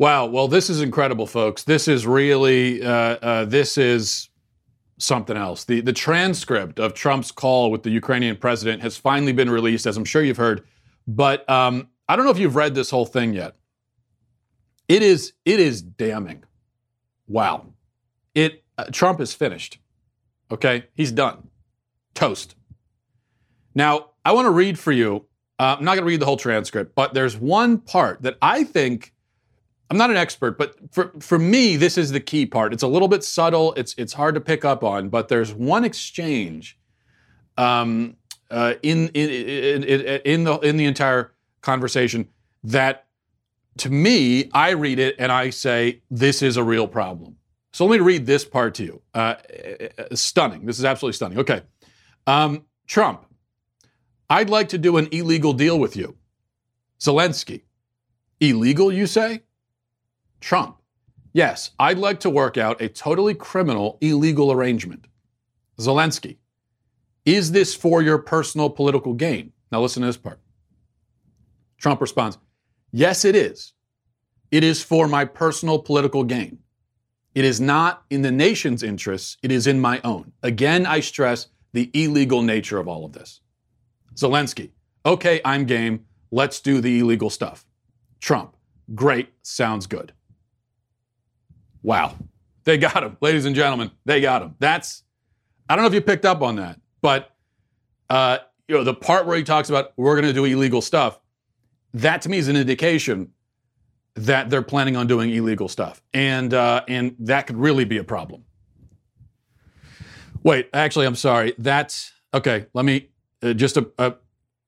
Wow. Well, this is incredible, folks. This is really, uh, uh, this is something else. The, the transcript of Trump's call with the Ukrainian president has finally been released, as I'm sure you've heard. But um, I don't know if you've read this whole thing yet. It is, it is damning. Wow. It, uh, Trump is finished. Okay. He's done. Toast. Now, I want to read for you. Uh, I'm not going to read the whole transcript, but there's one part that I think I'm not an expert, but for, for me, this is the key part. It's a little bit subtle. It's it's hard to pick up on, but there's one exchange um, uh, in, in, in, in the in the entire conversation that, to me, I read it and I say this is a real problem. So let me read this part to you. Uh, uh stunning. This is absolutely stunning. Okay, um, Trump, I'd like to do an illegal deal with you. Zelensky, illegal, you say? Trump. Yes, I'd like to work out a totally criminal, illegal arrangement. Zelensky. Is this for your personal political gain? Now listen to this part. Trump responds, Yes, it is. It is for my personal political gain. It is not in the nation's interests, it is in my own. Again, I stress the illegal nature of all of this. Zelensky, okay, I'm game. Let's do the illegal stuff. Trump, great, sounds good. Wow. They got him, ladies and gentlemen. They got him. That's, I don't know if you picked up on that, but, uh, you know, the part where he talks about we're going to do illegal stuff, that to me is an indication that they're planning on doing illegal stuff. And, uh, and that could really be a problem. Wait, actually, I'm sorry. That's, okay, let me, uh, just a, a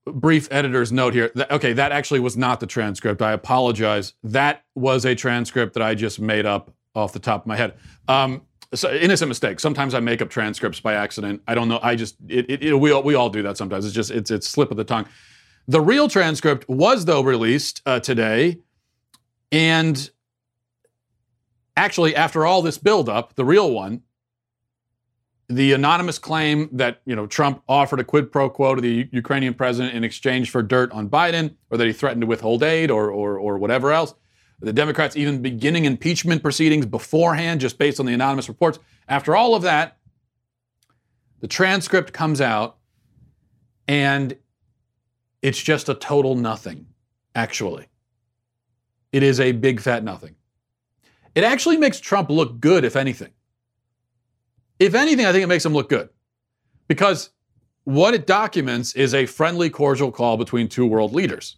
brief editor's note here. Okay, that actually was not the transcript. I apologize. That was a transcript that I just made up off the top of my head. Um, so innocent mistake. Sometimes I make up transcripts by accident. I don't know. I just it, it, it, we all, we all do that sometimes. It's just it's it's slip of the tongue. The real transcript was though released uh, today, and actually after all this buildup, the real one, the anonymous claim that you know Trump offered a quid pro quo to the Ukrainian president in exchange for dirt on Biden, or that he threatened to withhold aid, or or, or whatever else the Democrats even beginning impeachment proceedings beforehand, just based on the anonymous reports. After all of that, the transcript comes out and it's just a total nothing, actually. It is a big fat nothing. It actually makes Trump look good, if anything. If anything, I think it makes him look good because what it documents is a friendly, cordial call between two world leaders.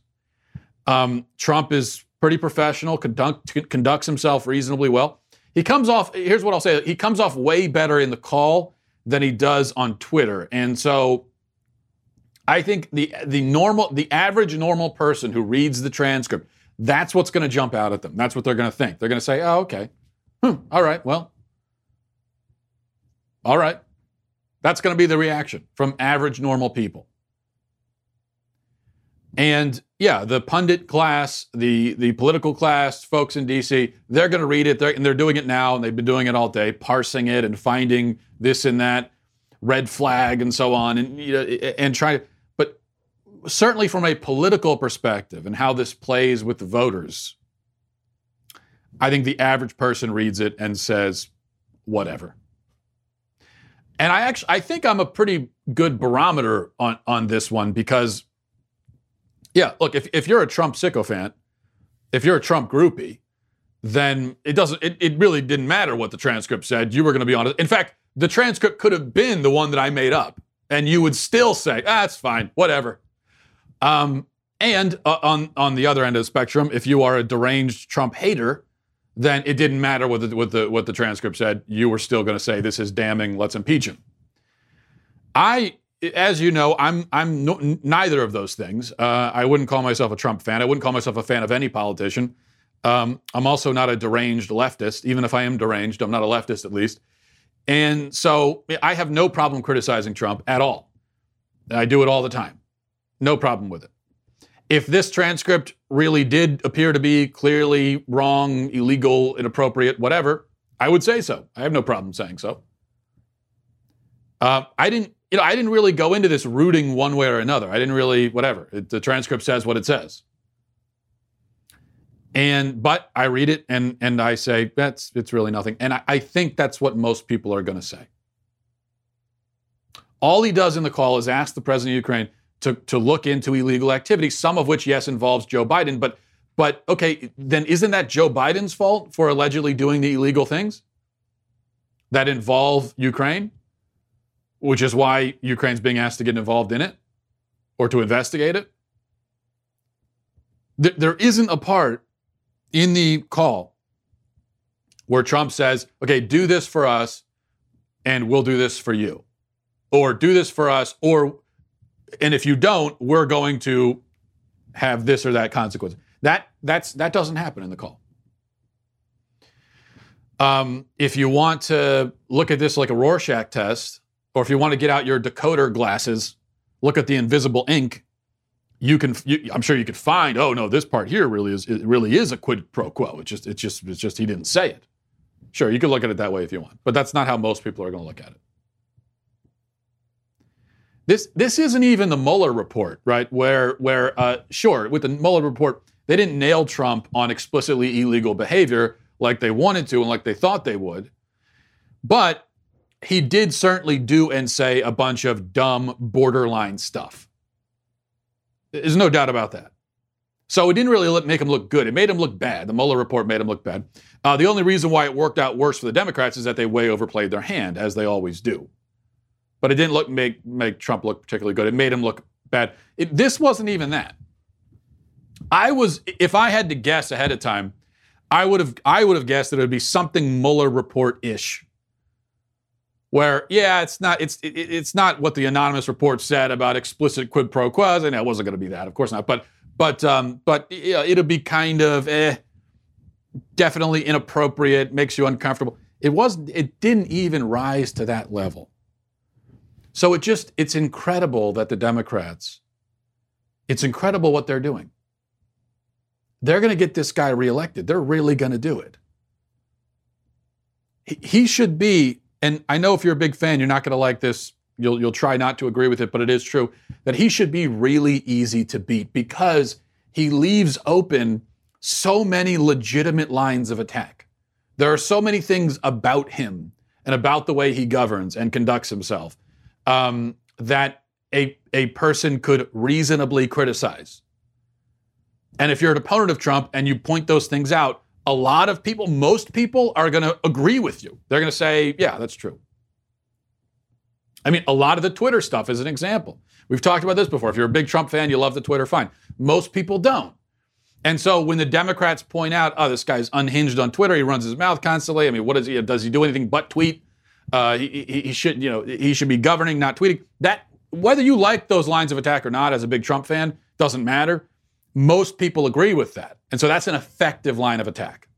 Um, Trump is pretty professional, conduct, conducts himself reasonably well. He comes off, here's what I'll say, he comes off way better in the call than he does on Twitter. And so I think the the normal the average normal person who reads the transcript, that's what's going to jump out at them. That's what they're going to think. They're going to say, "Oh, okay. Hmm, all right. Well. All right." That's going to be the reaction from average normal people. And yeah, the pundit class, the the political class, folks in D.C., they're going to read it, they're, and they're doing it now, and they've been doing it all day, parsing it and finding this and that red flag and so on, and you know, and trying. But certainly from a political perspective and how this plays with the voters, I think the average person reads it and says, "Whatever." And I actually, I think I'm a pretty good barometer on on this one because yeah, look, if, if you're a Trump sycophant, if you're a Trump groupie, then it doesn't it, it really didn't matter what the transcript said. You were going to be honest. In fact, the transcript could have been the one that I made up, and you would still say, ah, "That's fine, whatever." Um, and uh, on on the other end of the spectrum, if you are a deranged Trump hater, then it didn't matter what the what the what the transcript said. You were still going to say, "This is damning. Let's impeach him." I as you know, I'm I'm no, neither of those things. Uh, I wouldn't call myself a Trump fan. I wouldn't call myself a fan of any politician. Um, I'm also not a deranged leftist. Even if I am deranged, I'm not a leftist at least. And so I have no problem criticizing Trump at all. I do it all the time. No problem with it. If this transcript really did appear to be clearly wrong, illegal, inappropriate, whatever, I would say so. I have no problem saying so. Uh, I didn't you know, I didn't really go into this rooting one way or another. I didn't really, whatever. It, the transcript says what it says. And but I read it and and I say that's it's really nothing. And I, I think that's what most people are going to say. All he does in the call is ask the president of Ukraine to, to look into illegal activity, some of which, yes, involves Joe Biden. But but okay, then isn't that Joe Biden's fault for allegedly doing the illegal things that involve Ukraine? Which is why Ukraine's being asked to get involved in it or to investigate it. There isn't a part in the call where Trump says, okay, do this for us and we'll do this for you. Or do this for us, or, and if you don't, we're going to have this or that consequence. That, that's, that doesn't happen in the call. Um, if you want to look at this like a Rorschach test, or if you want to get out your decoder glasses, look at the invisible ink, you can. You, I'm sure you could find. Oh no, this part here really is. It really is a quid pro quo. It's just. It's just. It's just he didn't say it. Sure, you could look at it that way if you want, but that's not how most people are going to look at it. This this isn't even the Mueller report, right? Where where uh, sure with the Mueller report they didn't nail Trump on explicitly illegal behavior like they wanted to and like they thought they would, but he did certainly do and say a bunch of dumb borderline stuff. There's no doubt about that. So it didn't really make him look good. It made him look bad. The Mueller report made him look bad. Uh, the only reason why it worked out worse for the Democrats is that they way overplayed their hand, as they always do. But it didn't look make make Trump look particularly good. It made him look bad. It, this wasn't even that. I was, if I had to guess ahead of time, I would have I would have guessed that it would be something Mueller report ish where yeah, it's not it's it, it's not what the anonymous report said about explicit quid pro quos, and it wasn't going to be that, of course not. But but um, but it'll be kind of eh, definitely inappropriate, makes you uncomfortable. It was it didn't even rise to that level. So it just it's incredible that the Democrats, it's incredible what they're doing. They're going to get this guy reelected. They're really going to do it. He should be and I know if you're a big fan, you're not going to like this. You'll you'll try not to agree with it, but it is true that he should be really easy to beat because he leaves open so many legitimate lines of attack. There are so many things about him and about the way he governs and conducts himself um, that a, a person could reasonably criticize. And if you're an opponent of Trump and you point those things out, a lot of people, most people are going to agree with you. They're going to say, yeah, that's true. I mean, a lot of the Twitter stuff is an example. We've talked about this before. If you're a big Trump fan, you love the Twitter, fine. Most people don't. And so when the Democrats point out, oh, this guy's unhinged on Twitter, he runs his mouth constantly. I mean, what does he? Does he do anything but tweet? Uh, he, he, he should, you know, he should be governing, not tweeting. That whether you like those lines of attack or not, as a big Trump fan, doesn't matter. Most people agree with that. And so that's an effective line of attack.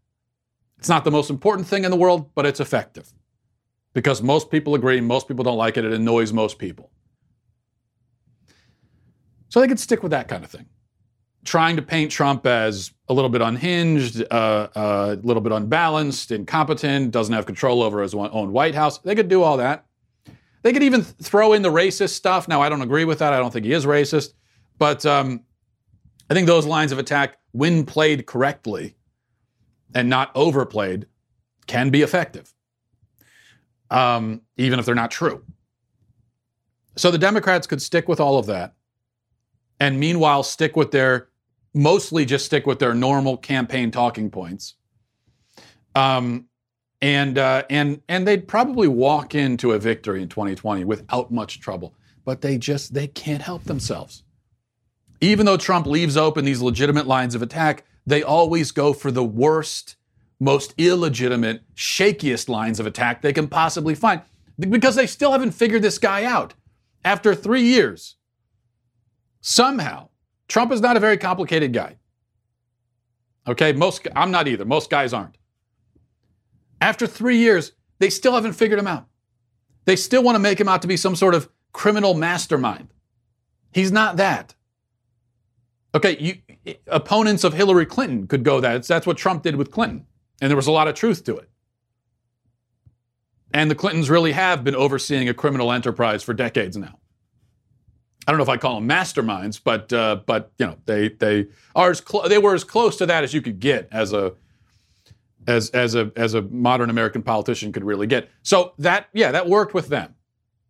It's not the most important thing in the world, but it's effective because most people agree, most people don't like it, it annoys most people. So they could stick with that kind of thing. Trying to paint Trump as a little bit unhinged, uh, uh, a little bit unbalanced, incompetent, doesn't have control over his own White House. They could do all that. They could even throw in the racist stuff. Now, I don't agree with that. I don't think he is racist. But um, I think those lines of attack, when played correctly and not overplayed, can be effective, um, even if they're not true. So the Democrats could stick with all of that, and meanwhile stick with their mostly just stick with their normal campaign talking points. Um, and uh, and and they'd probably walk into a victory in 2020 without much trouble. But they just they can't help themselves even though Trump leaves open these legitimate lines of attack, they always go for the worst, most illegitimate, shakiest lines of attack they can possibly find because they still haven't figured this guy out. After three years, somehow, Trump is not a very complicated guy. Okay, most I'm not either. Most guys aren't. After three years, they still haven't figured him out. They still want to make him out to be some sort of criminal mastermind. He's not that. Okay, you, opponents of Hillary Clinton could go that. That's what Trump did with Clinton. And there was a lot of truth to it. And the Clintons really have been overseeing a criminal enterprise for decades now. I don't know if I call them masterminds, but uh, but you know they they are as cl- they were as close to that as you could get as a as as a as a modern American politician could really get. So that yeah, that worked with them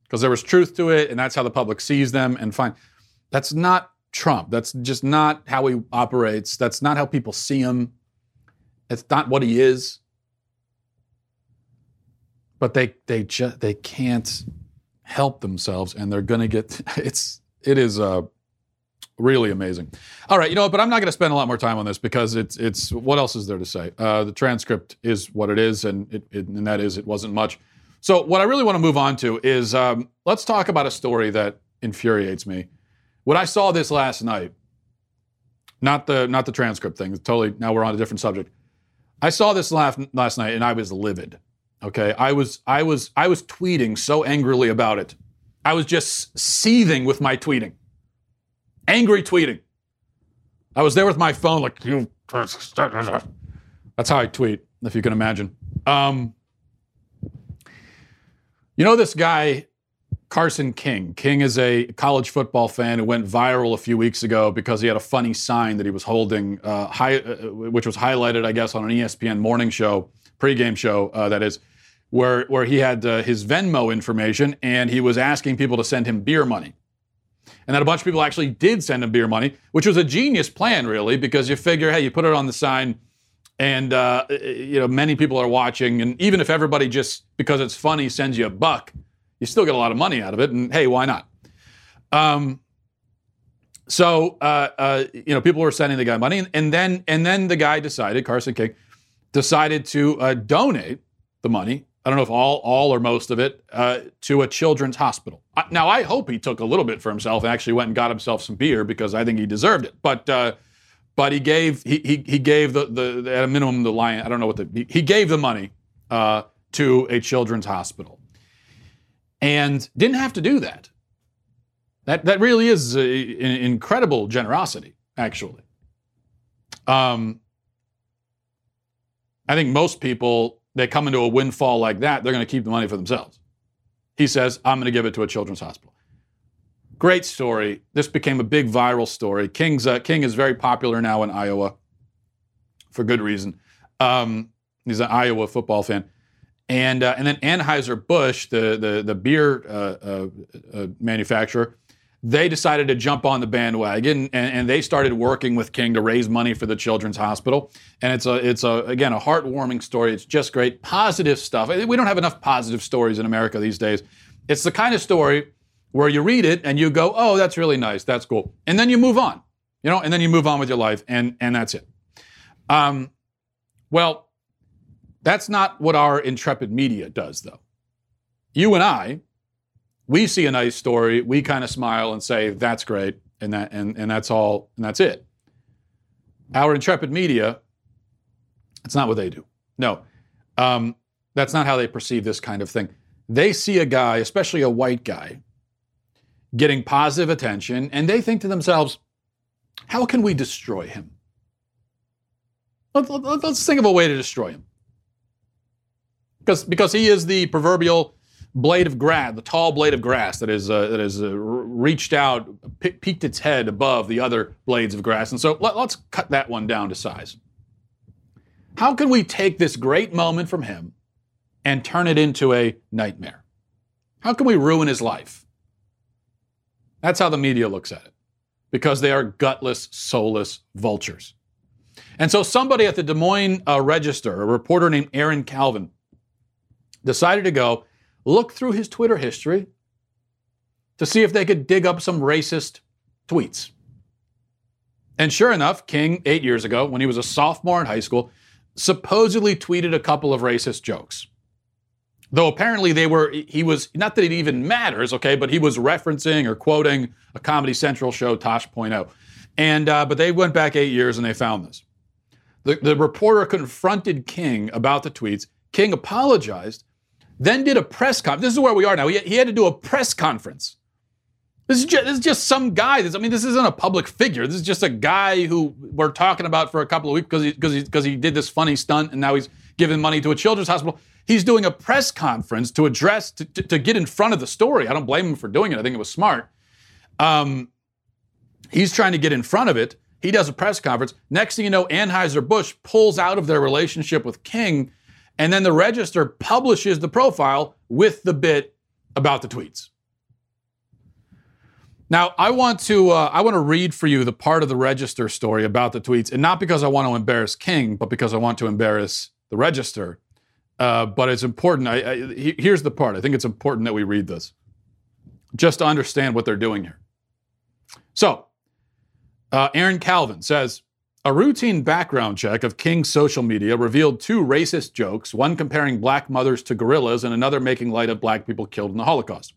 because there was truth to it, and that's how the public sees them. And fine, that's not Trump. That's just not how he operates. That's not how people see him. It's not what he is. But they they just they can't help themselves, and they're going to get it's it is uh, really amazing. All right, you know what? But I'm not going to spend a lot more time on this because it's it's what else is there to say? Uh, the transcript is what it is, and it, it, and that is it wasn't much. So what I really want to move on to is um, let's talk about a story that infuriates me. When I saw this last night, not the not the transcript thing. Totally. Now we're on a different subject. I saw this last last night and I was livid. Okay, I was I was I was tweeting so angrily about it I was just seething with my tweeting, angry tweeting. I was there with my phone, like, you. That's how I tweet, if you can imagine. Um, you know this guy, Carson King. King is a college football fan who went viral a few weeks ago because he had a funny sign that he was holding, uh, high, uh, which was highlighted, I guess, on an ESPN morning show, pregame show, uh, that is where where he had uh, his Venmo information and he was asking people to send him beer money. And then a bunch of people actually did send him beer money, which was a genius plan, really, because you figure, hey, you put it on the sign, and uh, you know many people are watching, and even if everybody just because it's funny sends you a buck, you still get a lot of money out of it, and hey, why not? Um, so uh, uh, you know, people were sending the guy money, and, and, then and then the guy decided, Carson King, decided to uh, donate the money I don't know if all, all or most of it, uh, to a children's hospital. Now, I hope he took a little bit for himself and actually went and got himself some beer because I think he deserved it. But uh, but he gave he he, he gave the, the, at a minimum the lion I don't know what the he, he gave the money uh, to a children's hospital, and didn't have to do that. That that really is a, an incredible generosity, actually. Um, I think most people they come into a windfall like that, they're going to keep the money for themselves. He says, I'm going to give it to a children's hospital. Great story. This became a big viral story. King's, uh, King is very popular now in Iowa for good reason. Um, he's an Iowa football fan. And, uh, and then Anheuser-Busch, the, the, the beer uh, uh, uh manufacturer, they decided to jump on the bandwagon and, and, they started working with King to raise money for the Children's Hospital. And it's a, it's a, again, a heartwarming story. It's just great, positive stuff. We don't have enough positive stories in America these days. It's the kind of story where you read it and you go, oh, that's really nice, that's cool, and then you move on, you know, and then you move on with your life, and and that's it. Um, well, that's not what our intrepid media does, though. You and I we see a nice story, we kind of smile and say, that's great, and that and, and that's all, and that's it. Our intrepid media, it's not what they do. No. Um, that's not how they perceive this kind of thing. They see a guy, especially a white guy, getting positive attention, and they think to themselves, how can we destroy him? Let's think of a way to destroy him. Because, because he is the proverbial blade of grass, the tall blade of grass that is uh, that has uh, reached out, pe- peaked its head above the other blades of grass, and so let, let's cut that one down to size. How can we take this great moment from him and turn it into a nightmare? How can we ruin his life? That's how the media looks at it, because they are gutless, soulless vultures. And so somebody at the Des Moines uh, Register, a reporter named Aaron Calvin, decided to go look through his Twitter history to see if they could dig up some racist tweets. And sure enough, King, eight years ago, when he was a sophomore in high school, supposedly tweeted a couple of racist jokes. Though apparently they were, he was, not that it even matters, okay, but he was referencing or quoting a Comedy Central show, Tosh.0. And, uh, but they went back eight years and they found this. The, the reporter confronted King about the tweets. King apologized then did a press conference. This is where we are now. He, he had to do a press conference. This is, just, this is just some guy. This, I mean, this isn't a public figure. This is just a guy who we're talking about for a couple of weeks because he, he, he did this funny stunt and now he's giving money to a children's hospital. He's doing a press conference to address, to, to, to get in front of the story. I don't blame him for doing it. I think it was smart. Um, he's trying to get in front of it. He does a press conference. Next thing you know, Anheuser-Busch pulls out of their relationship with King, and then the Register publishes the profile with the bit about the tweets. Now, I want to uh, I want to read for you the part of the Register story about the tweets, and not because I want to embarrass King, but because I want to embarrass the Register. Uh, but it's important. I, I, here's the part. I think it's important that we read this, just to understand what they're doing here. So, uh, Aaron Calvin says a routine background check of King's social media revealed two racist jokes: one comparing black mothers to gorillas, and another making light of black people killed in the Holocaust.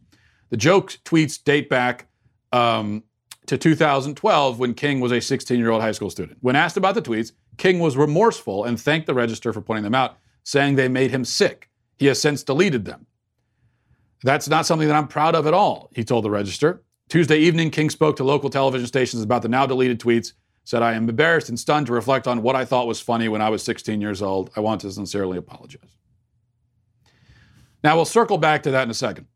The joke tweets date back um, to 2012 when King was a 16 year old high school student. When asked about the tweets, King was remorseful and thanked the Register for pointing them out, saying they made him sick. He has since deleted them. That's not something that I'm proud of at all, he told the Register. Tuesday evening, King spoke to local television stations about the now deleted tweets, said, I am embarrassed and stunned to reflect on what I thought was funny when I was 16 years old. I want to sincerely apologize. Now, we'll circle back to that in a second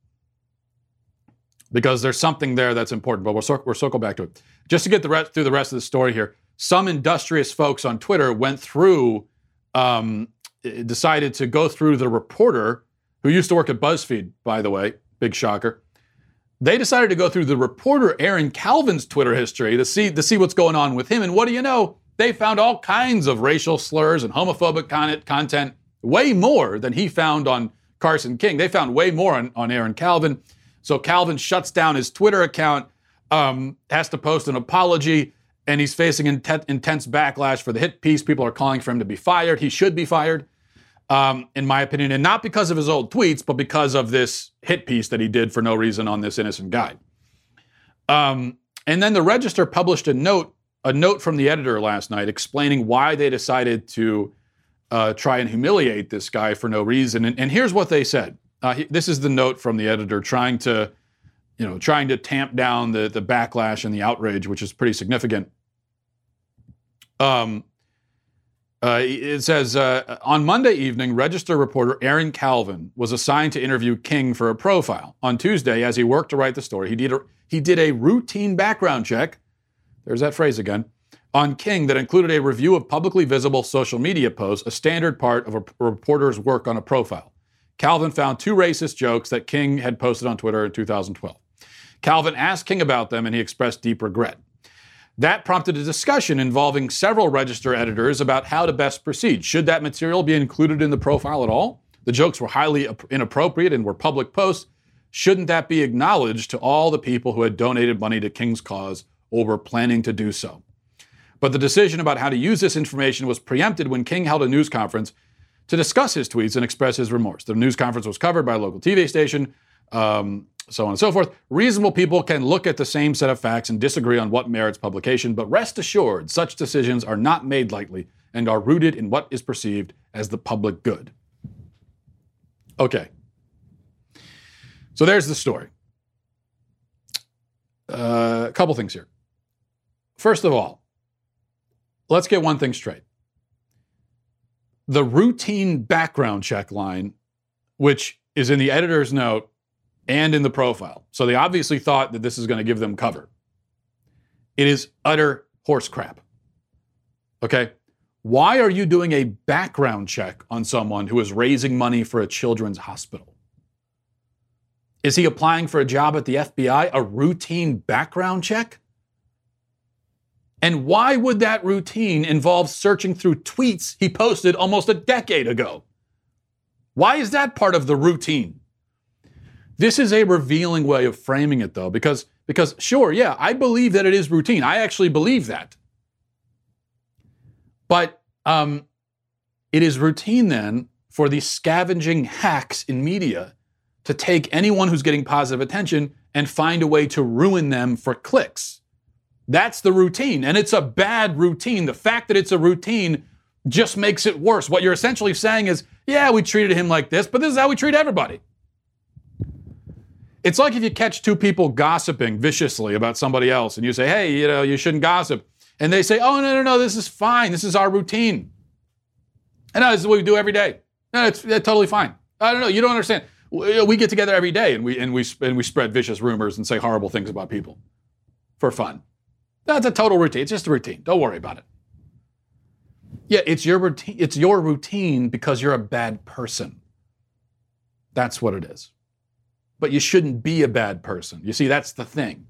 because there's something there that's important, but we'll, cir- we'll circle back to it. Just to get the rest, through the rest of the story here, some industrious folks on Twitter went through, um, decided to go through the reporter who used to work at BuzzFeed, by the way, big shocker. They decided to go through the reporter Aaron Calvin's Twitter history to see to see what's going on with him. And what do you know? They found all kinds of racial slurs and homophobic con- content, way more than he found on Carson King. They found way more on, on Aaron Calvin. So Calvin shuts down his Twitter account, um, has to post an apology, and he's facing intent, intense backlash for the hit piece. People are calling for him to be fired. He should be fired, um, in my opinion, and not because of his old tweets, but because of this hit piece that he did for no reason on this innocent guy. Um, and then the Register published a note, a note from the editor last night explaining why they decided to uh, try and humiliate this guy for no reason. And, and here's what they said. Uh, he, this is the note from the editor trying to, you know, trying to tamp down the the backlash and the outrage, which is pretty significant. Um, uh, it says uh, on Monday evening, Register reporter Aaron Calvin was assigned to interview King for a profile. On Tuesday, as he worked to write the story, he did a, he did a routine background check. There's that phrase again on King that included a review of publicly visible social media posts, a standard part of a reporter's work on a profile. Calvin found two racist jokes that King had posted on Twitter in 2012. Calvin asked King about them and he expressed deep regret. That prompted a discussion involving several register editors about how to best proceed. Should that material be included in the profile at all? The jokes were highly inappropriate and were public posts. Shouldn't that be acknowledged to all the people who had donated money to King's cause or were planning to do so? But the decision about how to use this information was preempted when King held a news conference to discuss his tweets and express his remorse. The news conference was covered by a local TV station, um, so on and so forth. Reasonable people can look at the same set of facts and disagree on what merits publication, but rest assured, such decisions are not made lightly and are rooted in what is perceived as the public good. Okay. So there's the story. Uh, a couple things here. First of all, let's get one thing straight the routine background check line, which is in the editor's note and in the profile. So they obviously thought that this is going to give them cover. It is utter horse crap. Okay? Why are you doing a background check on someone who is raising money for a children's hospital? Is he applying for a job at the FBI? A routine background check? And why would that routine involve searching through tweets he posted almost a decade ago? Why is that part of the routine? This is a revealing way of framing it though, because, because sure, yeah, I believe that it is routine. I actually believe that. But um, it is routine then for these scavenging hacks in media to take anyone who's getting positive attention and find a way to ruin them for clicks. That's the routine. And it's a bad routine. The fact that it's a routine just makes it worse. What you're essentially saying is, yeah, we treated him like this, but this is how we treat everybody. It's like if you catch two people gossiping viciously about somebody else and you say, hey, you know, you shouldn't gossip. And they say, oh, no, no, no, this is fine. This is our routine. And no, this is what we do every day. No, it's, it's totally fine. I don't know. You don't understand. We get together every day and we, and, we, and we spread vicious rumors and say horrible things about people. for fun. That's a total routine. It's just a routine. Don't worry about it. Yeah, it's your routine. It's your routine because you're a bad person. That's what it is. But you shouldn't be a bad person. You see, that's the thing.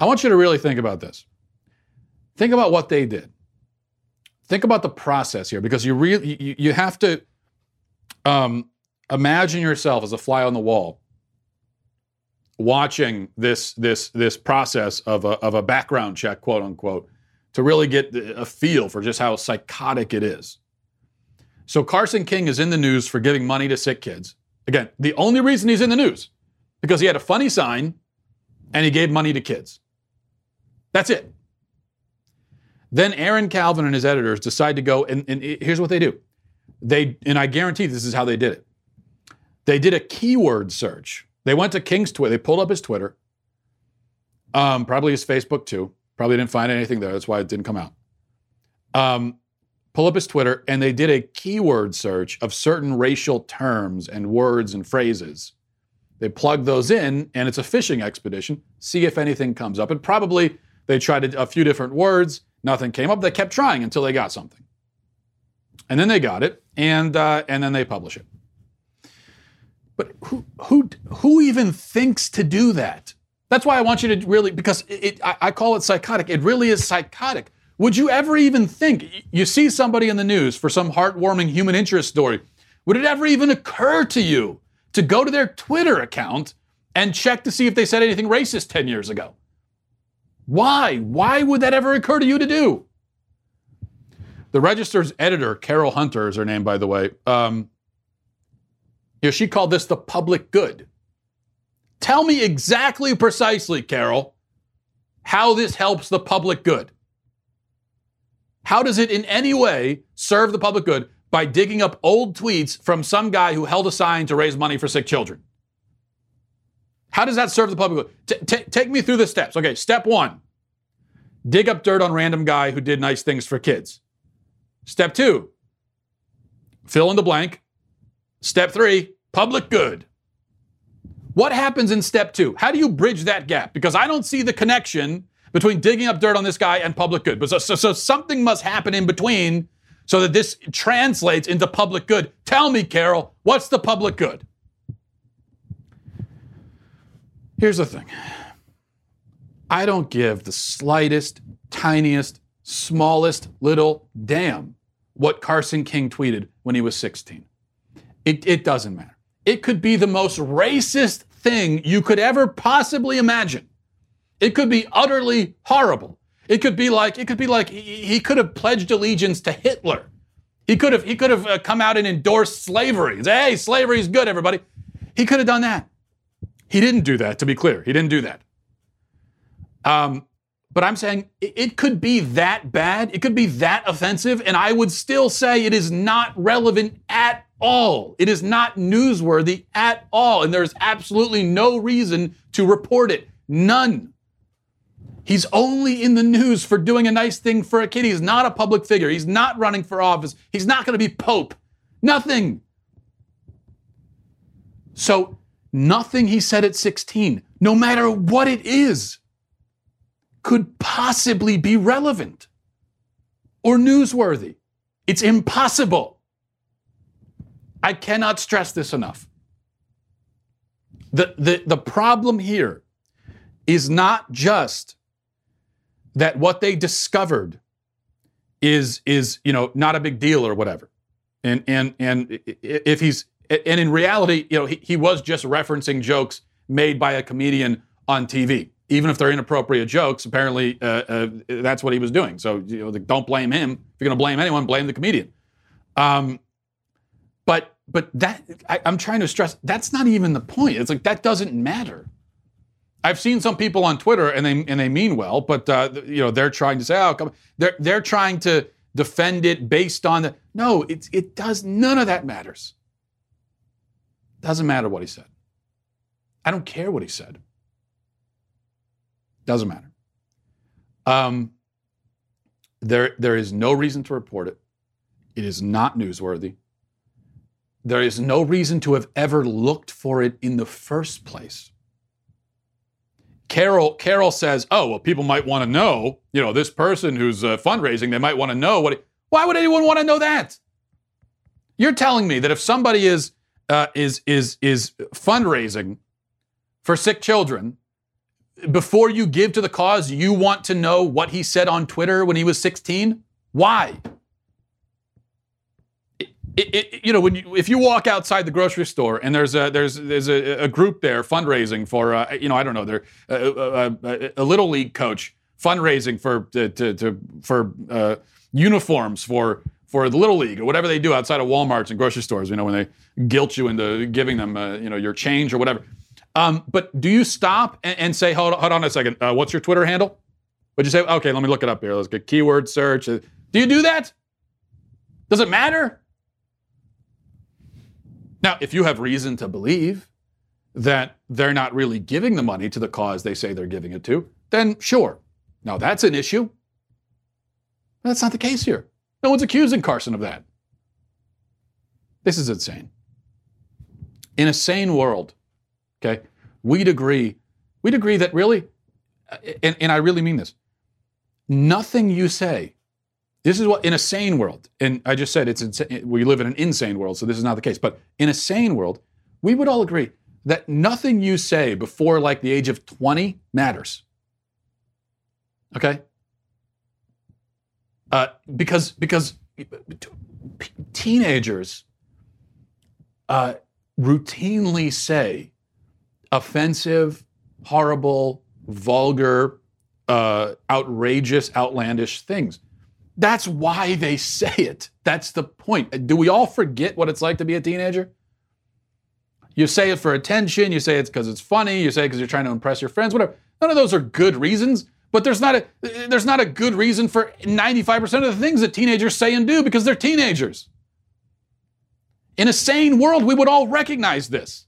I want you to really think about this. Think about what they did. Think about the process here because you really you, you have to um, imagine yourself as a fly on the wall watching this this this process of a, of a background check, quote unquote, to really get a feel for just how psychotic it is. So Carson King is in the news for giving money to sick kids. Again, the only reason he's in the news because he had a funny sign and he gave money to kids. That's it. Then Aaron Calvin and his editors decide to go and, and here's what they do. They and I guarantee this is how they did it. They did a keyword search. They went to King's Twitter. They pulled up his Twitter, um, probably his Facebook too. Probably didn't find anything there. That's why it didn't come out. Um, pull up his Twitter, and they did a keyword search of certain racial terms and words and phrases. They plug those in, and it's a fishing expedition. See if anything comes up. And probably they tried a few different words. Nothing came up. They kept trying until they got something. And then they got it, and uh, and then they publish it. But who who who even thinks to do that? That's why I want you to really because it, it, I, I call it psychotic. It really is psychotic. Would you ever even think you see somebody in the news for some heartwarming human interest story? Would it ever even occur to you to go to their Twitter account and check to see if they said anything racist 10 years ago? Why? Why would that ever occur to you to do? The Register's editor, Carol Hunter, is her name, by the way. Um, you know, she called this the public good. Tell me exactly, precisely, Carol, how this helps the public good. How does it in any way serve the public good by digging up old tweets from some guy who held a sign to raise money for sick children? How does that serve the public good? T- t- take me through the steps. Okay, step one dig up dirt on random guy who did nice things for kids. Step two, fill in the blank. Step three, public good. What happens in step two? How do you bridge that gap? Because I don't see the connection between digging up dirt on this guy and public good. But so, so, so something must happen in between so that this translates into public good. Tell me, Carol, what's the public good? Here's the thing I don't give the slightest, tiniest, smallest little damn what Carson King tweeted when he was 16. It, it doesn't matter. It could be the most racist thing you could ever possibly imagine. It could be utterly horrible. It could be like it could be like he, could have pledged allegiance to Hitler. He could have he could have uh, come out and endorsed slavery. Say, hey, slavery is good, everybody. He could have done that. He didn't do that. To be clear, he didn't do that. Um, but I'm saying it, could be that bad. It could be that offensive, and I would still say it is not relevant at all. It is not newsworthy at all, and there's absolutely no reason to report it. None. He's only in the news for doing a nice thing for a kid. He's not a public figure. He's not running for office. He's not going to be Pope. Nothing. So, nothing he said at 16, no matter what it is, could possibly be relevant or newsworthy. It's impossible. I cannot stress this enough. The, the, the problem here is not just that what they discovered is is you know not a big deal or whatever. And and and if he's and in reality you know he, he was just referencing jokes made by a comedian on tv even if they're inappropriate jokes apparently uh, uh, that's what he was doing. So you know don't blame him. If you're going to blame anyone blame the comedian. Um, but but that I, i'm trying to stress that's not even the point. It's like that doesn't matter I've seen some people on Twitter, and they and they mean well, but uh, you know they're trying to say, "Oh, come." They're they're trying to defend it based on the. No, it it does. None of that matters. Doesn't matter what he said. I don't care what he said. Doesn't matter. Um, there there is no reason to report it. It is not newsworthy. There is no reason to have ever looked for it in the first place Carol Carol says, "Oh, well, people might want to know. You know, this person who's uh, fundraising, they might want to know what. why would anyone want to know that? You're telling me that if somebody is uh, is is is fundraising for sick children, before you give to the cause, you want to know what he said on Twitter when he was 16? Why? It, it, you know, when you, if you walk outside the grocery store and there's a there's there's a, a group there fundraising for uh, you know I don't know they're a, a, a, little league coach fundraising for to, to, to for uh, uniforms for for the little league or whatever they do outside of WalMarts and grocery stores. You know when they guilt you into giving them uh, you know your change or whatever. Um, but do you stop and, and, say hold hold on a second? Uh, what's your Twitter handle? Would you say okay? Let me look it up here. Let's get keyword search. Do you do that? Does it matter? Now, if you have reason to believe that they're not really giving the money to the cause they say they're giving it to, then sure. Now, that's an issue. That's not the case here. No one's accusing Carson of that. This is insane. In a sane world, okay, we'd agree, we'd agree that really, uh, and, and I really mean this, nothing you say this is what, in a sane world, and I just said it's insane, we live in an insane world, so this is not the case. But in a sane world, we would all agree that nothing you say before like the age of 20 matters. Okay? Uh, because because teenagers uh, routinely say offensive, horrible, vulgar, uh, outrageous, outlandish things. That's why they say it. That's the point. Do we all forget what it's like to be a teenager? You say it for attention, you say it's because it's funny, you say it because you're trying to impress your friends, whatever. None of those are good reasons, but there's not a there's not a good reason for 95% of the things that teenagers say and do because they're teenagers. In a sane world, we would all recognize this.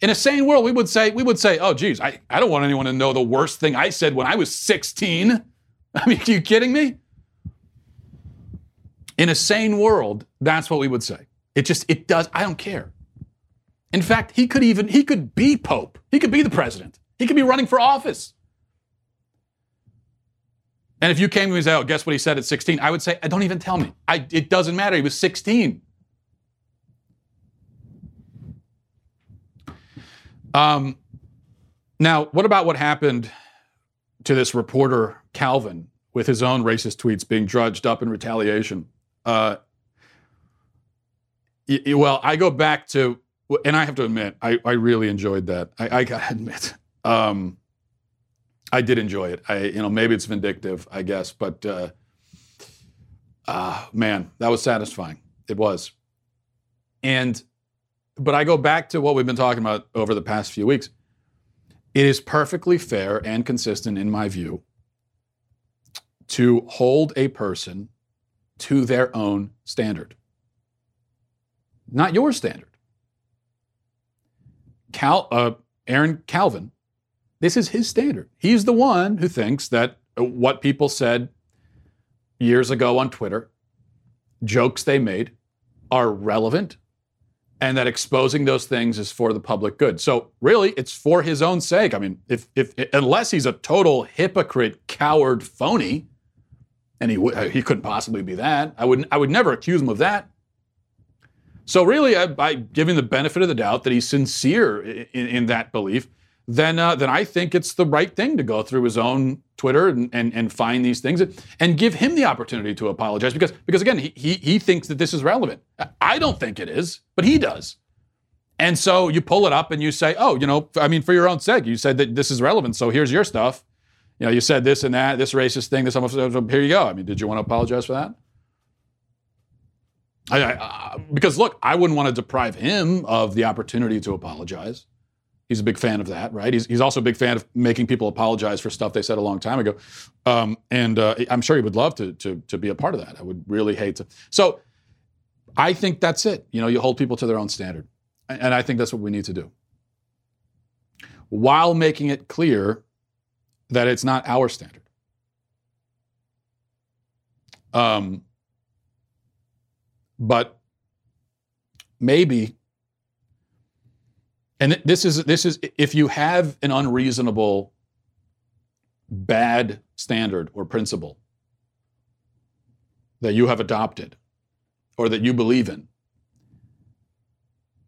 In a sane world, we would say, we would say, oh geez, I, I don't want anyone to know the worst thing I said when I was 16. I mean, are you kidding me? In a sane world, that's what we would say. It just, it does, I don't care. In fact, he could even, he could be Pope. He could be the president. He could be running for office. And if you came to me and said, oh, guess what he said at 16? I would say, don't even tell me. I, it doesn't matter. He was 16. Um, now, what about what happened to this reporter, Calvin, with his own racist tweets being drudged up in retaliation? Uh, y- well, I go back to, and I have to admit, I, I really enjoyed that. I, I gotta admit, um, I did enjoy it. I, you know, maybe it's vindictive, I guess, but uh, uh, man, that was satisfying. It was. And, but I go back to what we've been talking about over the past few weeks. It is perfectly fair and consistent, in my view, to hold a person to their own standard, not your standard. Cal, uh, Aaron Calvin, this is his standard. He's the one who thinks that what people said years ago on Twitter, jokes they made, are relevant and that exposing those things is for the public good. So really, it's for his own sake. I mean, if, if unless he's a total hypocrite, coward, phony, and he w- he couldn't possibly be that. I would I would never accuse him of that. So really, I, by giving the benefit of the doubt that he's sincere in, in that belief, then uh, then I think it's the right thing to go through his own Twitter and, and, and find these things and, give him the opportunity to apologize because because again he, he he thinks that this is relevant. I don't think it is, but he does. And so you pull it up and you say, oh, you know, I mean, for your own sake, you said that this is relevant, so here's your stuff you know, you said this and that, this racist thing, this homophobic. Here you go. I mean, did you want to apologize for that? I, I, because look, I wouldn't want to deprive him of the opportunity to apologize. He's a big fan of that, right? He's, he's also a big fan of making people apologize for stuff they said a long time ago. Um, and uh, I'm sure he would love to, to, to be a part of that. I would really hate to. So I think that's it. You know, you hold people to their own standard. And I think that's what we need to do. While making it clear that it's not our standard. Um, but maybe, and this is this is if you have an unreasonable bad standard or principle that you have adopted or that you believe in,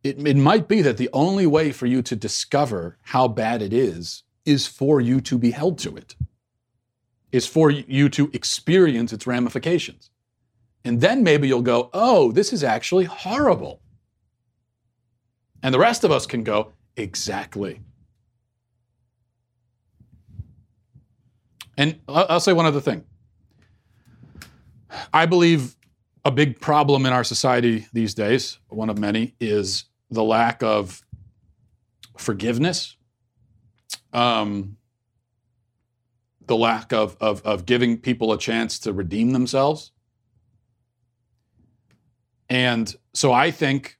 it, it might be that the only way for you to discover how bad it is is for you to be held to it, is for you to experience its ramifications. And then maybe you'll go, oh, this is actually horrible. And the rest of us can go, exactly. And I'll say one other thing. I believe a big problem in our society these days, one of many, is the lack of forgiveness, um, the lack of, of, of giving people a chance to redeem themselves. And so I think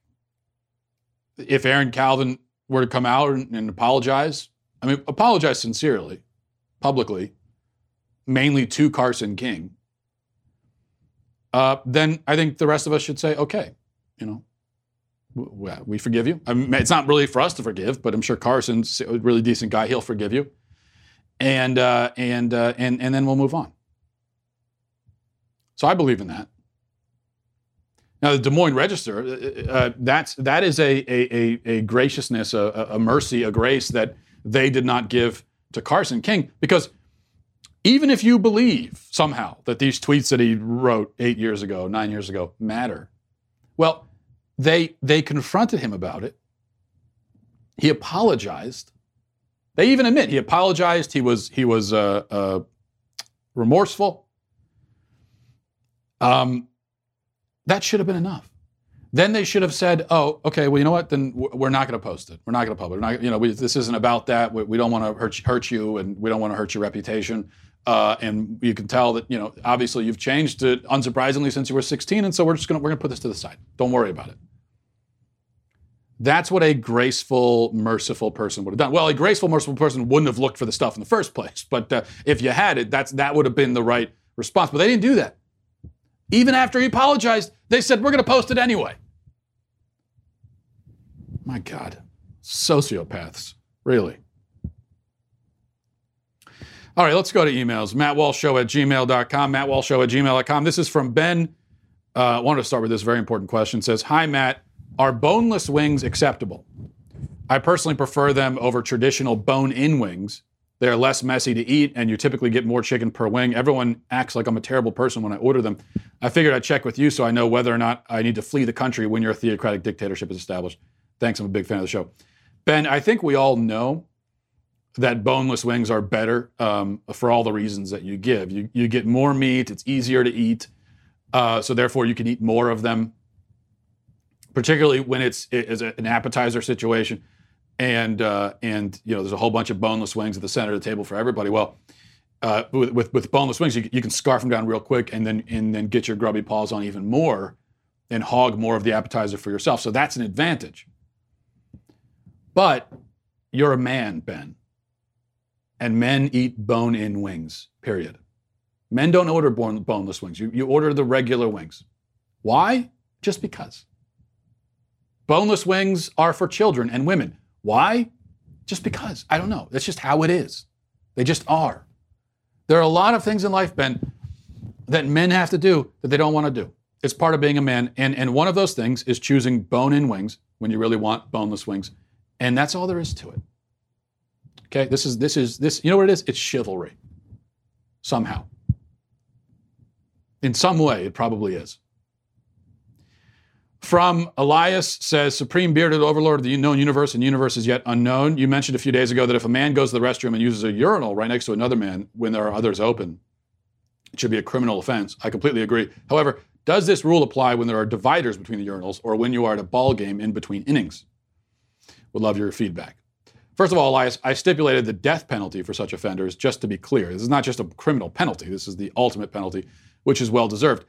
if Aaron Calvin were to come out and, and apologize, I mean, apologize sincerely, publicly, mainly to Carson King, uh, then I think the rest of us should say, okay, you know, we forgive you. I mean, it's not really for us to forgive, but I'm sure Carson's a really decent guy. He'll forgive you, and uh, and uh, and and then we'll move on. So I believe in that. Now, the Des Moines Register, uh, uh, uh, that's that is a a, a graciousness, a, a mercy, a grace that they did not give to Carson King because even if you believe somehow that these tweets that he wrote eight years ago, nine years ago matter, well, they they confronted him about it. He apologized. They even admit he apologized. He was he was uh, uh, remorseful. Um, that should have been enough. Then they should have said, "Oh, okay. Well, you know what? Then we're not going to post it. We're not going to publish. You know, we, this isn't about that. We, we don't want to hurt, hurt you, and we don't want to hurt your reputation. Uh, and you can tell that, you know, obviously you've changed it unsurprisingly since you were 16, and so we're just going to we're going to put this to the side. Don't worry about it. That's what a graceful, merciful person would have done. Well, a graceful, merciful person wouldn't have looked for the stuff in the first place. But uh, if you had it, that's that would have been the right response. But they didn't do that. Even after he apologized, they said, we're going to post it anyway. My God, sociopaths, really. All right, let's go to emails. MattWalshShow at gmail.com. MattWalshShow at gmail.com. This is from Ben. Uh, I wanted to start with this very important question. It says, Hi, Matt. Are boneless wings acceptable? I personally prefer them over traditional bone in wings they're less messy to eat, and you typically get more chicken per wing. Everyone acts like I'm a terrible person when I order them. I figured I'd check with you so I know whether or not I need to flee the country when your theocratic dictatorship is established. Thanks, I'm a big fan of the show. Ben, I think we all know that boneless wings are better um, for all the reasons that you give. You, you get more meat, it's easier to eat, uh, so therefore you can eat more of them, particularly when it's, it's an appetizer situation and uh, and you know there's a whole bunch of boneless wings at the center of the table for everybody. Well, uh, with, with, with boneless wings, you, you can scarf them down real quick and then and then get your grubby paws on even more and hog more of the appetizer for yourself. So that's an advantage. But you're a man, Ben, and men eat bone-in wings. Period. Men don't order bone, boneless wings. You, you order the regular wings. Why? Just because. Boneless wings are for children and women. Why? Just because. I don't know. That's just how it is. They just are. There are a lot of things in life, Ben, that men have to do that they don't want to do. It's part of being a man. And, and one of those things is choosing bone in wings when you really want boneless wings. And that's all there is to it. Okay, this is this is this, you know what it is? It's chivalry. Somehow. In some way, it probably is. From Elias says, Supreme bearded overlord of the known universe and universe is yet unknown. You mentioned a few days ago that if a man goes to the restroom and uses a urinal right next to another man when there are others open, it should be a criminal offense. I completely agree. However, does this rule apply when there are dividers between the urinals or when you are at a ball game in between innings? Would love your feedback. First of all, Elias, I stipulated the death penalty for such offenders just to be clear. This is not just a criminal penalty, this is the ultimate penalty, which is well deserved.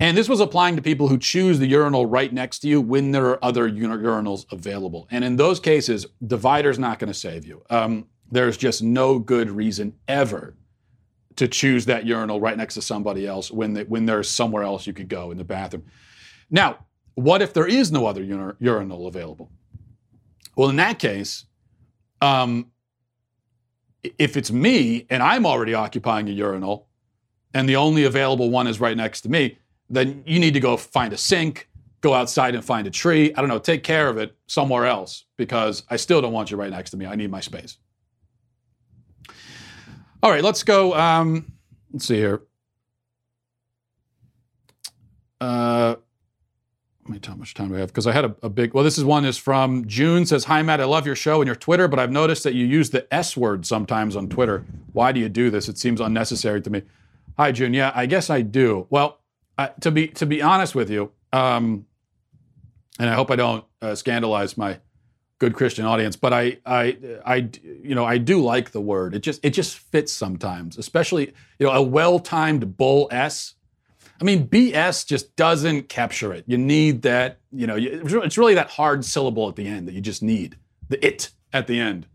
And this was applying to people who choose the urinal right next to you when there are other urinals available. And in those cases, divider's not going to save you. Um, there's just no good reason ever to choose that urinal right next to somebody else when, they, when there's somewhere else you could go in the bathroom. Now, what if there is no other ur- urinal available? Well, in that case, um, if it's me and I'm already occupying a urinal and the only available one is right next to me, then you need to go find a sink, go outside and find a tree. I don't know, take care of it somewhere else because I still don't want you right next to me. I need my space. All right, let's go. Um, let's see here. Uh, how much time do I have? Because I had a, a, big. Well, this is one is from June. Says, "Hi Matt, I love your show and your Twitter, but I've noticed that you use the S word sometimes on Twitter. Why do you do this? It seems unnecessary to me." Hi June. Yeah, I guess I do. Well, uh, to be to be honest with you, um, and I hope I don't uh, scandalize my good Christian audience, but I, I, I, you know, I do like the word. It just, it just fits sometimes, especially, you know, a well-timed bull s. I mean, BS just doesn't capture it. You need that, you know, it's really that hard syllable at the end that you just need. The it at the end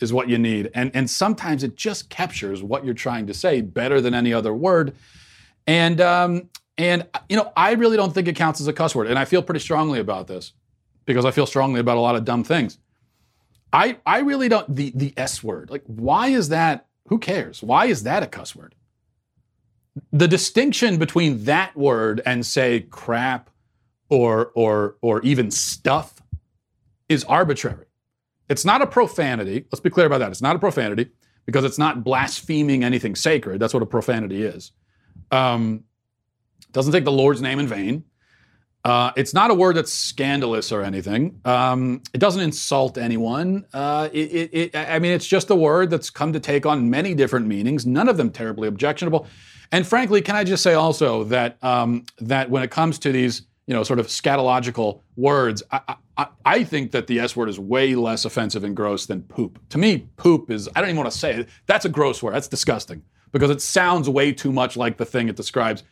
is what you need. And, and sometimes it just captures what you're trying to say better than any other word. And, um, and, you know, I really don't think it counts as a cuss word. And I feel pretty strongly about this because I feel strongly about a lot of dumb things. I, I really don't, the, the S word, like, why is that? Who cares? Why is that a cuss word? The distinction between that word and, say, crap or, or, or even stuff is arbitrary. It's not a profanity. Let's be clear about that. It's not a profanity because it's not blaspheming anything sacred. That's what a profanity is. Um, doesn't take the Lord's name in vain. Uh, it's not a word that's scandalous or anything. Um, it doesn't insult anyone. Uh, it, it, it, I mean, it's just a word that's come to take on many different meanings, none of them terribly objectionable. And frankly, can I just say also that um, that when it comes to these, you know, sort of scatological words, I, I, I, think that the S word is way less offensive and gross than poop. To me, poop is, I don't even want to say it. That's a gross word. That's disgusting because it sounds way too much like the thing it describes.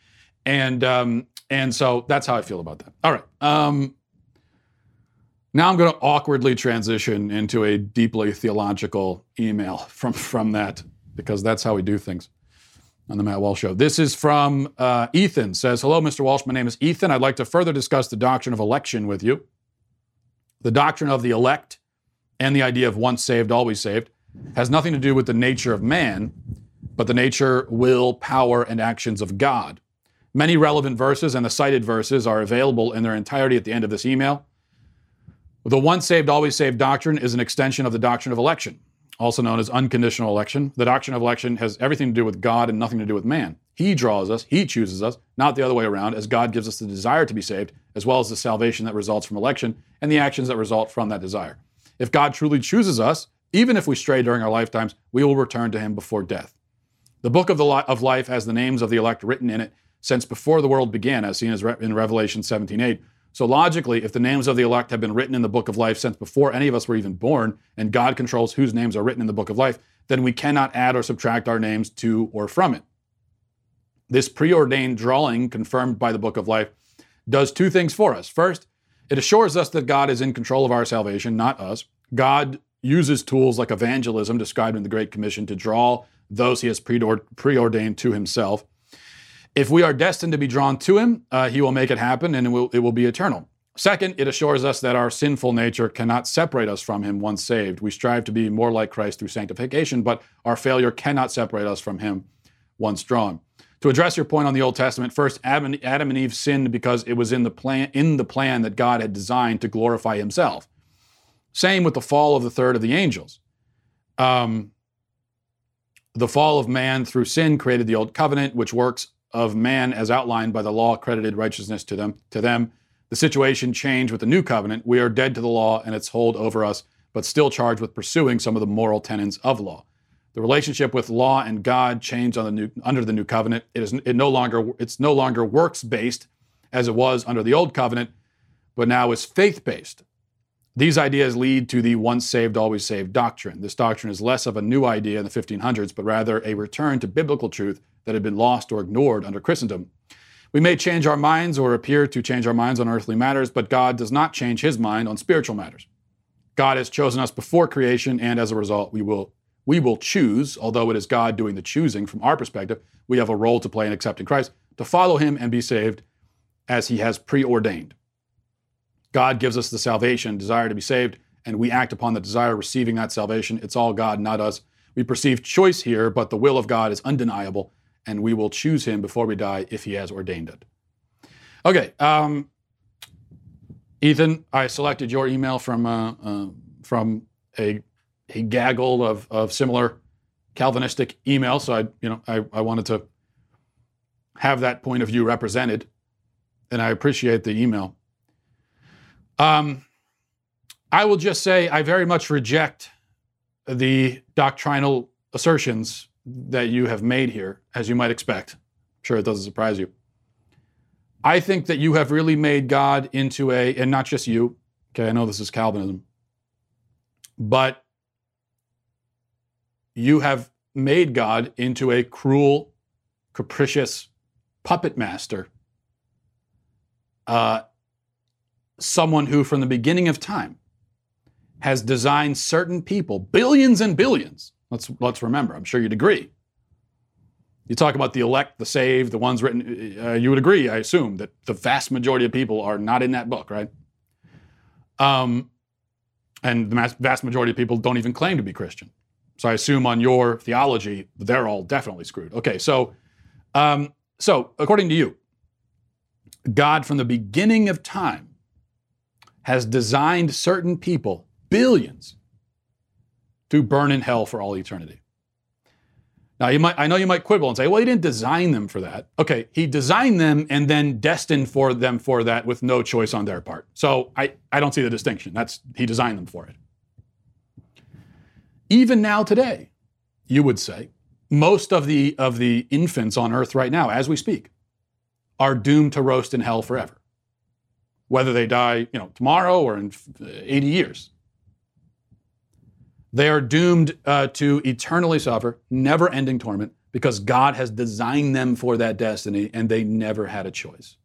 And um, and so that's how I feel about that. All right. Um, now I'm going to awkwardly transition into a deeply theological email from, from that, because that's how we do things on the Matt Walsh Show. This is from uh, Ethan. Says, "Hello, Mr. Walsh. My name is Ethan. I'd like to further discuss the doctrine of election with you. The doctrine of the elect and the idea of once saved, always saved has nothing to do with the nature of man, but the nature, will, power, and actions of God. Many relevant verses and the cited verses are available in their entirety at the end of this email. The once saved, always saved doctrine is an extension of the doctrine of election, also known as unconditional election. The doctrine of election has everything to do with God and nothing to do with man. He draws us, He chooses us, not the other way around, as God gives us the desire to be saved, as well as the salvation that results from election and the actions that result from that desire. If God truly chooses us, even if we stray during our lifetimes, we will return to Him before death. The book of, the li- of life has the names of the elect written in it since before the world began, as seen as re- in Revelation 17:8. So logically, if the names of the elect have been written in the book of life since before any of us were even born, and God controls whose names are written in the book of life, then we cannot add or subtract our names to or from it. This preordained drawing, confirmed by the book of life, does two things for us. First, it assures us that God is in control of our salvation, not us. God uses tools like evangelism, described in the Great Commission, to draw those he has preordained to himself. If we are destined to be drawn to him, uh, he will make it happen and it will, it will be eternal. Second, it assures us that our sinful nature cannot separate us from him once saved. We strive to be more like Christ through sanctification, but our failure cannot separate us from him once drawn. To address your point on the Old Testament, first Adam, and Eve sinned because it was in the plan in the plan that God had designed to glorify himself. Same with the fall of the third of the angels. Um, the fall of man through sin created the old covenant, which works of man as outlined by the law credited righteousness to them to them. The situation changed with the new covenant. We are dead to the law and its hold over us but still charged with pursuing some of the moral tenets of law. The relationship with law and god changed the new, under the new covenant. It is it no longer it's no longer works based as it was under the old covenant but now is faith based these ideas lead to the once saved, always saved doctrine. This doctrine is less of a new idea in the 1500s, but rather a return to biblical truth that had been lost or ignored under Christendom. We may change our minds or appear to change our minds on earthly matters, but God does not change his mind on spiritual matters. God has chosen us before creation, and as a result, we will, we will choose, although it is God doing the choosing from our perspective, we have a role to play in accepting Christ, to follow him and be saved as he has preordained. God gives us the salvation, desire to be saved, and we act upon the desire, receiving that salvation. It's all God, not us. We perceive choice here, but the will of God is undeniable, and we will choose him before we die if he has ordained it. Okay, um, Ethan, I selected your email from uh, uh, from a, a gaggle of, of similar Calvinistic emails, so I you know I, I wanted to have that point of view represented, and I appreciate the email. Um, I will just say I very much reject the doctrinal assertions that you have made here, as you might expect. I'm sure it doesn't surprise you. I think that you have really made God into a, and not just you, okay, I know this is Calvinism, but you have made God into a cruel, capricious puppet master, uh, someone who, from the beginning of time, has designed certain people, billions and billions. Let's, let's remember, I'm sure you'd agree. You talk about the elect, the saved, the ones written, uh, you would agree, I assume, that the vast majority of people are not in that book, right? Um, and the vast majority of people don't even claim to be Christian. So I assume on your theology, they're all definitely screwed. Okay, so um, so according to you, God from the beginning of time has designed certain people, billions, to burn in hell for all eternity. Now, you might, I know you might quibble and say, well, he didn't design them for that. Okay, he designed them and then destined for them for that with no choice on their part. So I, I don't see the distinction. That's he designed them for it. Even now today, you would say, most of the of the infants on earth right now, as we speak, are doomed to roast in hell forever. Whether they die, you know, tomorrow or in 80 years. They are doomed uh, to eternally suffer, never ending torment, because God has designed them for that destiny and they never had a choice.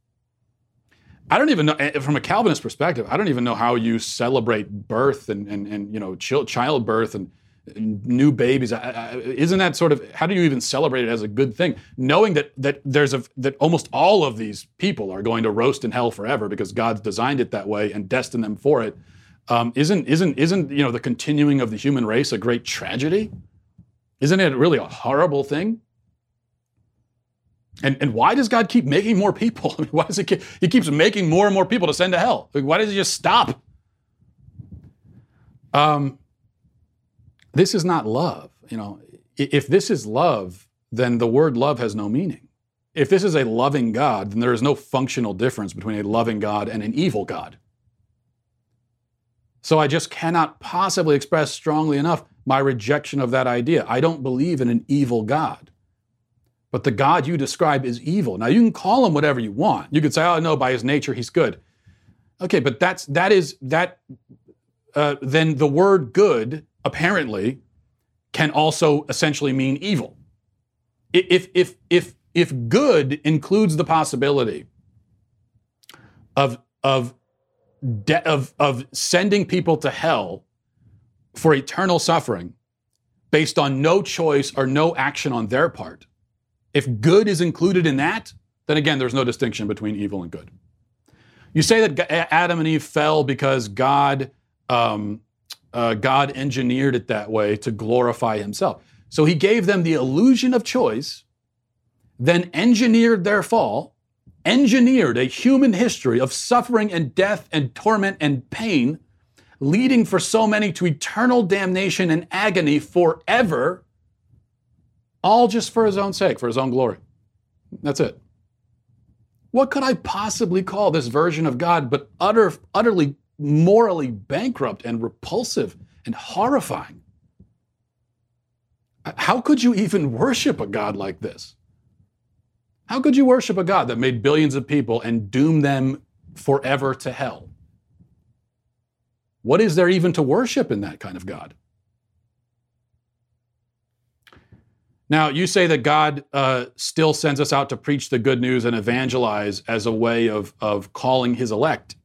I don't even know, eh, from a Calvinist perspective, I don't even know how you celebrate birth and, and, and you know, childbirth and new babies. Isn't that sort of, how do you even celebrate it as a good thing? Knowing that, that there's a, that almost all of these people are going to roast in hell forever because God's designed it that way and destined them for it um, isn't isn't isn't you know the continuing of the human race a great tragedy? Isn't it really a horrible thing? And and why does God keep making more people? I mean, why does he keep, he keeps making more and more people to send to hell? Like, why does he just stop? Um, this is not love. You know, if this is love, then the word love has no meaning. If this is a loving God, then there is no functional difference between a loving God and an evil God. So I just cannot possibly express strongly enough my rejection of that idea. I don't believe in an evil God. But the God you describe is evil. Now you can call him whatever you want. You could say, "Oh no, by his nature he's good." Okay, but that's that is that. Uh, then the word "good" apparently can also essentially mean evil. If if if if good includes the possibility of of de- of, of sending people to hell for eternal suffering based on no choice or no action on their part, if good is included in that, then again, there's no distinction between evil and good. You say that Adam and Eve fell because God, um, uh, God engineered it that way to glorify Himself. So He gave them the illusion of choice, then engineered their fall, engineered a human history of suffering and death and torment and pain, leading for so many to eternal damnation and agony forever, all just for his own sake, for his own glory. That's it. What could I possibly call this version of God but utter, utterly morally bankrupt and repulsive and horrifying? How could you even worship a God like this? How could you worship a God that made billions of people and doomed them forever to hell? What is there even to worship in that kind of God? Now, you say that God uh, still sends us out to preach the good news and evangelize as a way of, of calling his elect.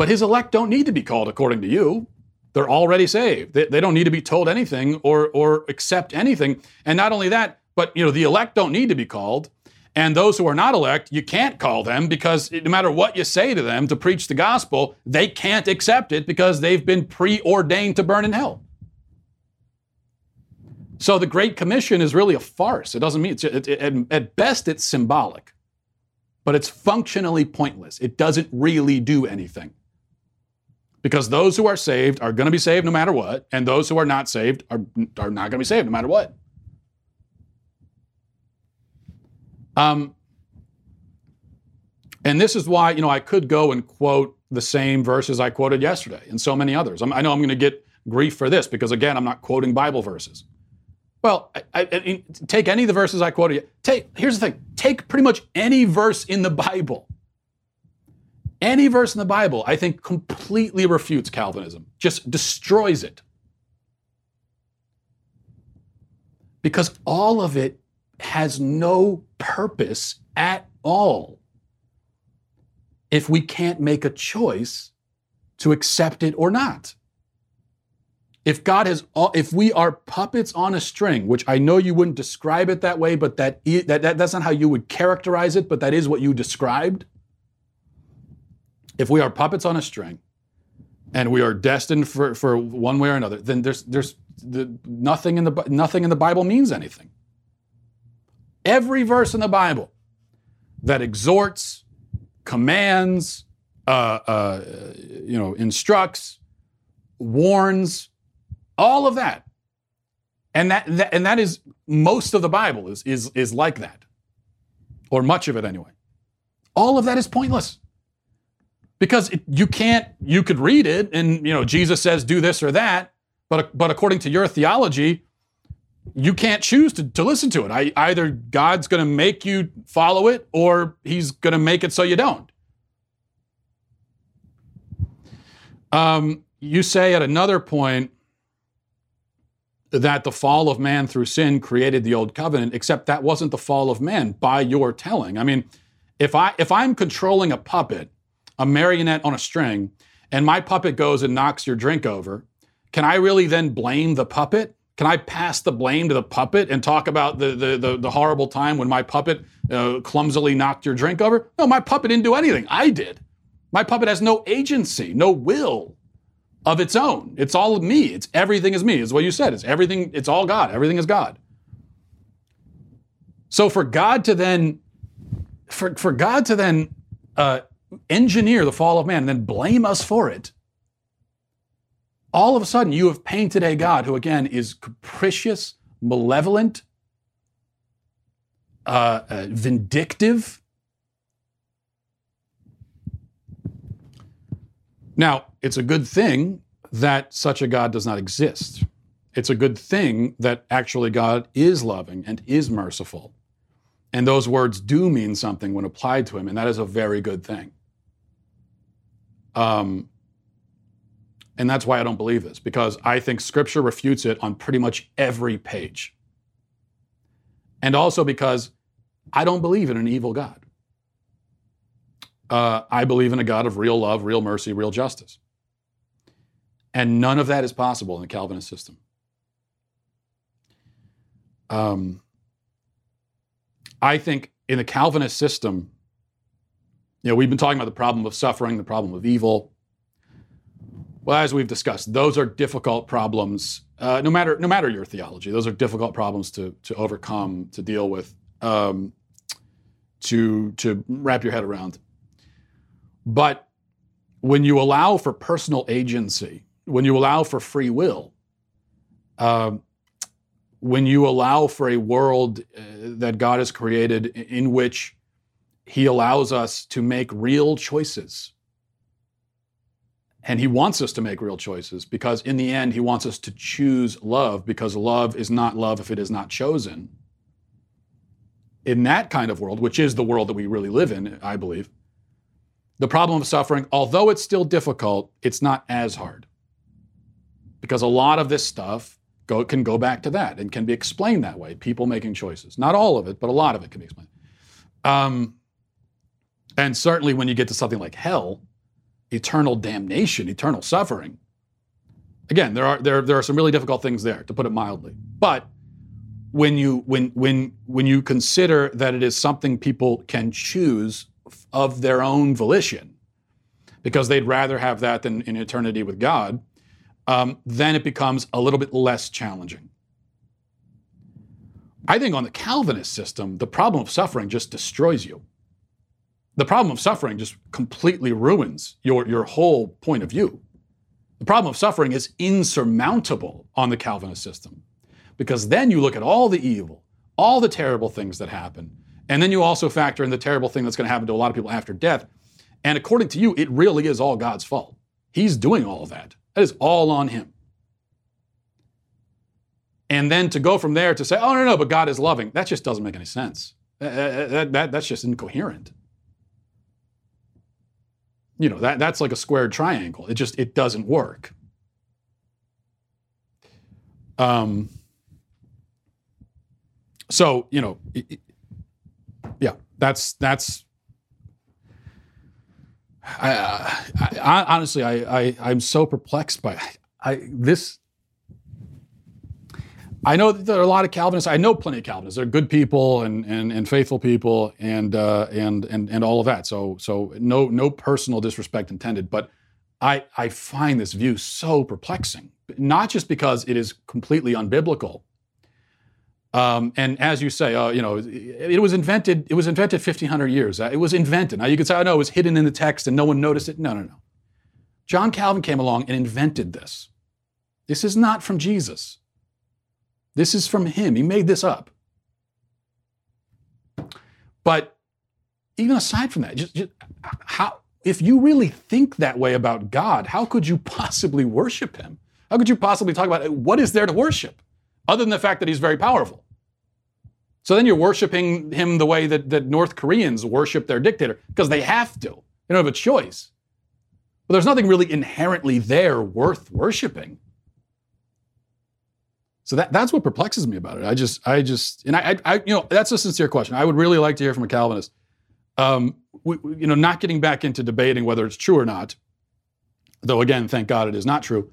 But his elect don't need to be called according to you. They're already saved. They, they don't need to be told anything or, or accept anything. And not only that, but you know, the elect don't need to be called. And those who are not elect, you can't call them because no matter what you say to them to preach the gospel, they can't accept it because they've been preordained to burn in hell. So the Great Commission is really a farce. It doesn't mean, it, it, at best, it's symbolic, but it's functionally pointless. It doesn't really do anything. Because those who are saved are going to be saved no matter what, and those who are not saved are, are not going to be saved no matter what. Um, and this is why, you know, I could go and quote the same verses I quoted yesterday and so many others. I'm, i know I'm going to get grief for this because, again, I'm not quoting Bible verses. Well, I, I, I, take any of the verses I quoted. Take here's the thing: take pretty much any verse in the Bible. Any verse in the Bible, I think, completely refutes Calvinism, just destroys it. Because all of it has no purpose at all if we can't make a choice to accept it or not if God has, if we are puppets on a string, which I know you wouldn't describe it that way, but that, that, that that's not how you would characterize it, but that is what you described. If we are puppets on a string, and we are destined for, for one way or another, then there's there's the, nothing in the nothing in the Bible means anything. Every verse in the Bible that exhorts, commands, uh, uh, you know, instructs, warns, all of that. And that, that, and that is most of the Bible is, is, is like that. Or much of it anyway. All of that is pointless. Because it, you can't, you could read it and, you know, Jesus says do this or that, but, but according to your theology, you can't choose to, to listen to it. I, either God's going to make you follow it or he's going to make it so you don't. Um, you say at another point, that the fall of man through sin created the old covenant, except that wasn't the fall of man by your telling. I mean, if I if I'm controlling a puppet, a marionette on a string, and my puppet goes and knocks your drink over, can I really then blame the puppet? Can I pass the blame to the puppet and talk about the the, the, the horrible time when my puppet uh, clumsily knocked your drink over? No, my puppet didn't do anything. I did. My puppet has no agency, no will of its own. It's all me. It's everything is me. Is what you said. It's everything. It's all God. Everything is God. So for God to then, for, for God to then uh, engineer the fall of man and then blame us for it, all of a sudden you have painted a God who again is capricious, malevolent, uh, uh, vindictive. Now, it's a good thing that such a God does not exist. It's a good thing that actually God is loving and is merciful. And those words do mean something when applied to him, and that is a very good thing. Um, and that's why I don't believe this, because I think scripture refutes it on pretty much every page. And also because I don't believe in an evil God. Uh, I believe in a God of real love, real mercy, real justice. And none of that is possible in the Calvinist system. Um, I think in the Calvinist system, you know, we've been talking about the problem of suffering, the problem of evil. Well, as we've discussed, those are difficult problems. Uh, no matter no matter your theology, those are difficult problems to to overcome, to deal with, um, to to wrap your head around. But when you allow for personal agency, when you allow for free will, uh, when you allow for a world uh, that God has created in which He allows us to make real choices. And He wants us to make real choices because, in the end, He wants us to choose love because love is not love if it is not chosen. In that kind of world, which is the world that we really live in, I believe, the problem of suffering, although it's still difficult, it's not as hard because a lot of this stuff go, can go back to that and can be explained that way. People making choices, not all of it, but a lot of it can be explained. Um, and certainly, when you get to something like hell, eternal damnation, eternal suffering. Again, there are there there are some really difficult things there, to put it mildly. But when you when when when you consider that it is something people can choose of their own volition, because they'd rather have that than in eternity with God, um, then it becomes a little bit less challenging. I think on the Calvinist system, the problem of suffering just destroys you. The problem of suffering just completely ruins your, your whole point of view. The problem of suffering is insurmountable on the Calvinist system because then you look at all the evil, all the terrible things that happen, and then you also factor in the terrible thing that's going to happen to a lot of people after death. And according to you, it really is all God's fault. He's doing all of that. That is all on him. And then to go from there to say, oh, no, no, but God is loving, that just doesn't make any sense. That, that, that, that's just incoherent. You know, that, that's like a squared triangle. It just, it doesn't work. Um, so, you know, it, it, yeah, that's, that's, I, I, I, honestly, I, I, I'm so perplexed by I, this I know there are a lot of Calvinists. I know plenty of Calvinists. They're good people and and, and faithful people and uh, and and and all of that. So so no no personal disrespect intended. But I I find this view so perplexing. Not just because it is completely unbiblical. Um, and as you say, uh, you know, it, was invented. It was invented 1,500 years. Uh, it was invented. Now you could say, "Oh no, it was hidden in the text and no one noticed it." No, no, no. John Calvin came along and invented this. This is not from Jesus. This is from him. He made this up. But even aside from that, just, just how if you really think that way about God, how could you possibly worship him? How could you possibly talk about what is there to worship other than the fact that he's very powerful? So then you're worshiping him the way that, that North Koreans worship their dictator because they have to. They don't have a choice. But there's nothing really inherently there worth worshiping. So that, that's what perplexes me about it. I just, I just, and I, I, you know, that's a sincere question. I would really like to hear from a Calvinist. Um, we, you know, not getting back into debating whether it's true or not, though again, thank God it is not true.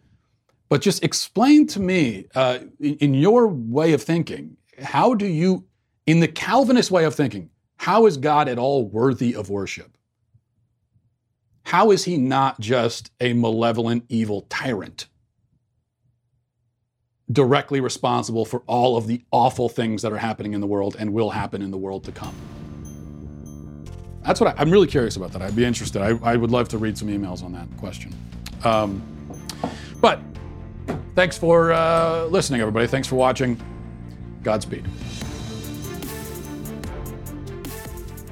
But just explain to me, uh, in, in your way of thinking, how do you, in the Calvinist way of thinking, how is God at all worthy of worship? How is he not just a malevolent, evil tyrant? Directly responsible for all of the awful things that are happening in the world and will happen in the world to come. That's what I, am really curious about that. I'd be interested. I, I, would love to read some emails on that question. Um, but thanks for uh, listening, everybody. Thanks for watching. Godspeed.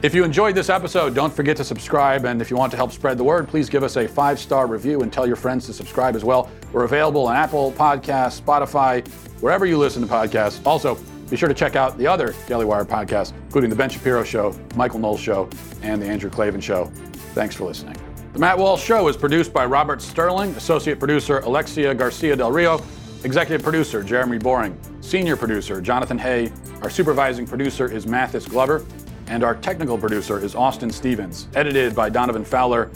If you enjoyed this episode, don't forget to subscribe. And if you want to help spread the word, please give us a five star review and tell your friends to subscribe as well. We're available on Apple Podcasts, Spotify, wherever you listen to podcasts. Also, be sure to check out the other Daily Wire podcasts, including The Ben Shapiro Show, Michael Knowles Show, and The Andrew Klavan Show. Thanks for listening. The Matt Walsh Show is produced by Robert Sterling, Associate Producer Alexia Garcia Del Rio, Executive Producer Jeremy Boring, Senior Producer Jonathan Hay. Our Supervising Producer is Mathis Glover and our technical producer is Austin Stevens. Edited by Donovan Fowler.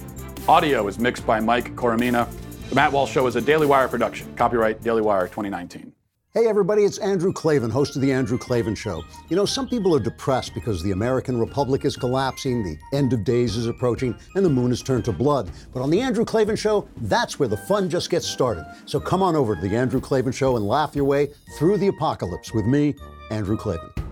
Audio is mixed by Mike Coromina. The Matt Walsh Show is a Daily Wire production. Copyright Daily Wire 2019. Hey, everybody, it's Andrew Klavan, host of The Andrew Klavan Show. You know, some people are depressed because the American Republic is collapsing, the end of days is approaching, and the moon has turned to blood. But on The Andrew Klavan Show, that's where the fun just gets started. So come on over to The Andrew Klavan Show and laugh your way through the apocalypse with me, Andrew Klavan.